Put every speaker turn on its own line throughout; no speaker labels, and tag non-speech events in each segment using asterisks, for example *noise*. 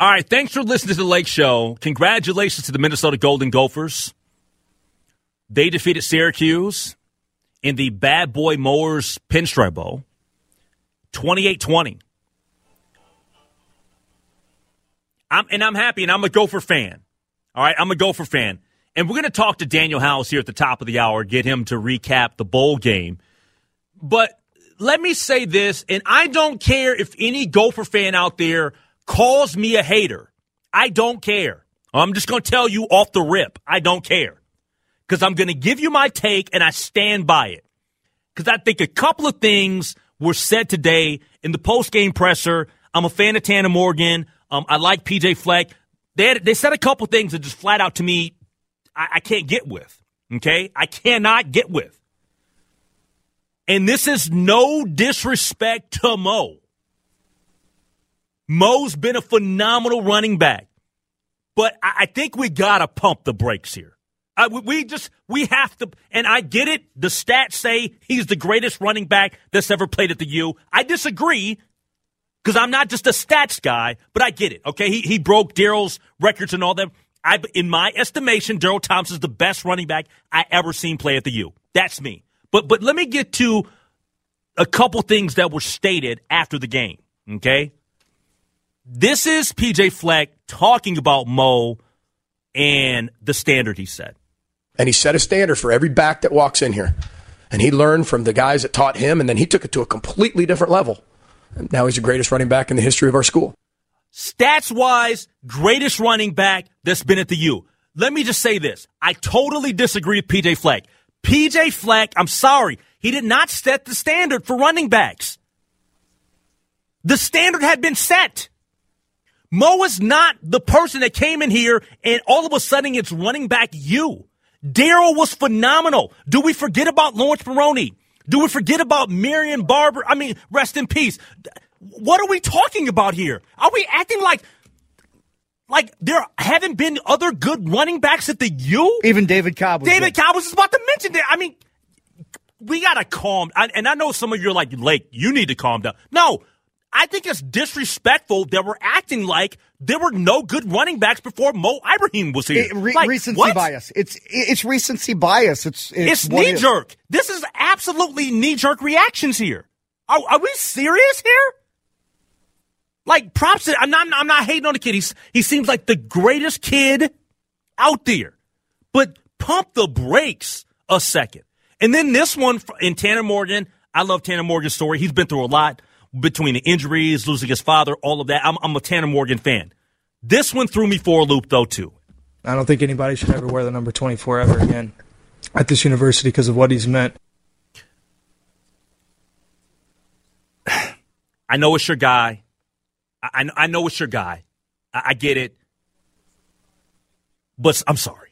All right, thanks for listening to the Lake Show. Congratulations to the Minnesota Golden Gophers. They defeated Syracuse in the Bad Boy Mowers Pinstripe Bowl, 28 20. I'm, and I'm happy, and I'm a Gopher fan. All right, I'm a Gopher fan. And we're going to talk to Daniel House here at the top of the hour, get him to recap the bowl game. But let me say this, and I don't care if any Gopher fan out there calls me a hater. I don't care. I'm just going to tell you off the rip. I don't care. Because I'm going to give you my take and I stand by it. Because I think a couple of things were said today in the post game presser. I'm a fan of Tanner Morgan. Um, I like PJ Fleck. They, had, they said a couple things that just flat out to me I, I can't get with. Okay? I cannot get with. And this is no disrespect to Mo. Mo's been a phenomenal running back. But I, I think we got to pump the brakes here. I, we just, we have to, and I get it. The stats say he's the greatest running back that's ever played at the U. I disagree because I'm not just a stats guy, but I get it. Okay. He, he broke Darrell's records and all that. I, in my estimation, Darrell Thompson's the best running back I ever seen play at the U. That's me. But but let me get to a couple things that were stated after the game. Okay, this is PJ Fleck talking about Mo and the standard he set.
And he set a standard for every back that walks in here. And he learned from the guys that taught him, and then he took it to a completely different level. And now he's the greatest running back in the history of our school.
Stats wise, greatest running back that's been at the U. Let me just say this. I totally disagree with PJ Fleck. PJ Fleck, I'm sorry, he did not set the standard for running backs. The standard had been set. Mo is not the person that came in here and all of a sudden it's running back you. Darrell was phenomenal. Do we forget about Laurence Maroney? Do we forget about Marion Barber? I mean, rest in peace. What are we talking about here? Are we acting like like there haven't been other good running backs at the U?
Even David Cobb.
David
good.
Cobb was about to mention that. I mean, we gotta calm. And I know some of you are like, Lake, you need to calm down. No, I think it's disrespectful that we're acting like there were no good running backs before Mo Ibrahim was here.
It, re-
like,
recency
what?
bias. It's it's recency bias. It's
it's, it's knee jerk. This is absolutely knee jerk reactions here. Are, are we serious here? Like props. To, I'm not. I'm not hating on the kid. He's he seems like the greatest kid out there. But pump the brakes a second. And then this one in Tanner Morgan. I love Tanner Morgan's story. He's been through a lot between the injuries, losing his father, all of that. I'm, I'm a Tanner Morgan fan. This one threw me for a loop though too.
I don't think anybody should ever wear the number 24 ever again at this university because of what he's meant. *sighs*
I know it's your guy. I, I know it's your guy. I, I get it. But I'm sorry.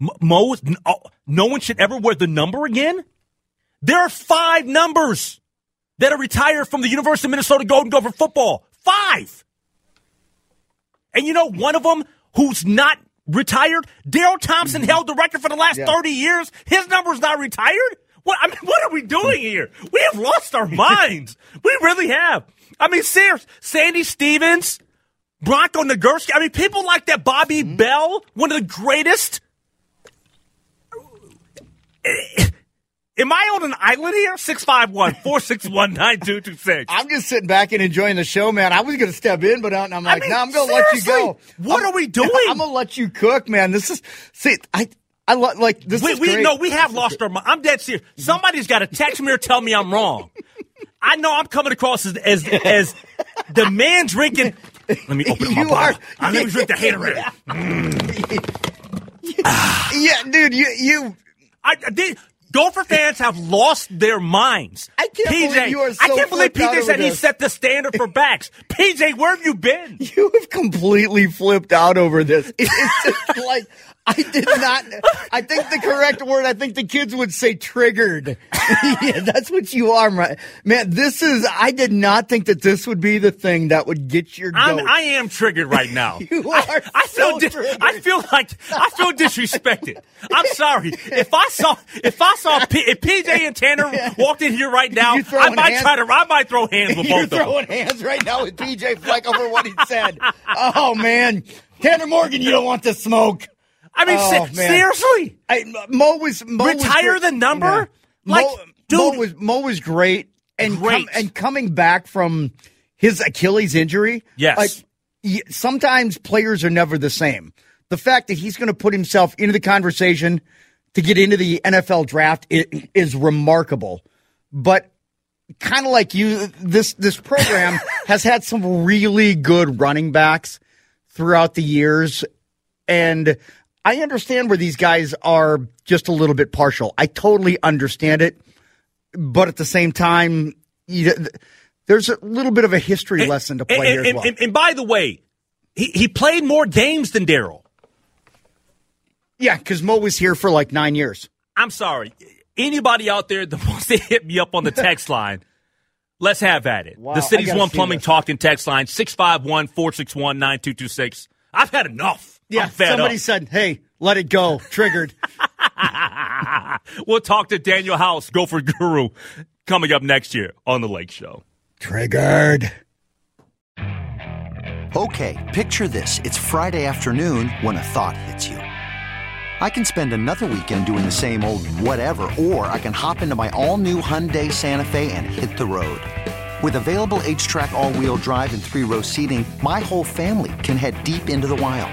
Mo, oh, no one should ever wear the number again? There are five numbers that are retired from the University of Minnesota Golden Gopher football. Five. And you know, one of them who's not retired, Darrell Thompson mm-hmm. held the record for the last yeah. 30 years. His number's not retired. What, I mean, what are we doing here? We have lost our *laughs* minds. We really have. I mean, serious. Sandy Stevens, Bronco Nagurski. I mean, people like that. Bobby mm-hmm. Bell, one of the greatest. Am I on an island here? 651 *laughs* 461 9226.
I'm just sitting back and enjoying the show, man. I was going to step in, but I'm like, I mean, no, I'm going to let you go.
What
I'm,
are we *laughs* doing?
I'm going to let you cook, man. This is, see, I, I lo- like this.
We,
is
we no, we have lost our mind. I'm dead serious. Somebody's got to text me or tell me I'm wrong. I know I'm coming across as as, as the man drinking. Let me open up my
you are,
I'm going to drink the *laughs* haterade. Mm.
yeah, dude, you you.
I did. Gopher fans have lost their minds.
I can't
PJ,
believe you are so
I can't believe PJ said he set the standard for backs. *laughs* PJ, where have you been?
You have completely flipped out over this. It's just *laughs* like I did not. I think the correct word. I think the kids would say triggered. *laughs* yeah, that's what you are, right? man. This is. I did not think that this would be the thing that would get your.
I'm. I am triggered right now. *laughs*
You
I,
are
I feel.
so
di- I feel like I feel disrespected. I'm sorry. If I saw if I saw P, if PJ and Tanner *laughs* walked in here right now, I might
hands?
try to. I might throw hands with
You're
both of them.
throwing hands right now with PJ Fleck over what he said. Oh man, Tanner Morgan, you don't want to smoke.
I mean,
Oh,
se- seriously.
I, Mo was Mo
Retire
great.
the number? Like,
Mo, Mo
dude-
was Mo was great and
Great.
Com- and coming back from his Achilles injury.
Yes.
like y- sometimes players are never the same. The fact that he's going to put himself into the conversation to get into the NFL draft is remarkable, but. Kind of like you, this this program *laughs* has had some really good running backs throughout the years, and I understand where these guys are just a little bit partial. I totally understand it, but at the same time, you, there's a little bit of a history lesson to play
and,
here as
and-
well.
and- and by the way, he, he played more games than Darrell.
yeah, because Mo was here for like nine years.
I'm sorry. Anybody out there that *laughs* wants to hit me up on the text *laughs* line, let's have at it.
Wow,
the City's One Plumbing
this.
Talking text line, 651 461 9226. I've had enough.
Yeah, somebody
up.
said, "Hey, let it go." *laughs* Triggered.
we'll talk to Daniel House, Gopher Guru, coming up next year on The Lake Show.
Triggered.
Okay, picture this. It's Friday afternoon when a thought hits you. I can spend another weekend doing the same old whatever, or I can hop into my all new Hyundai Santa Fe and hit the road. With available HTRAC, all wheel drive, and three row seating, my whole family can head deep into the wild.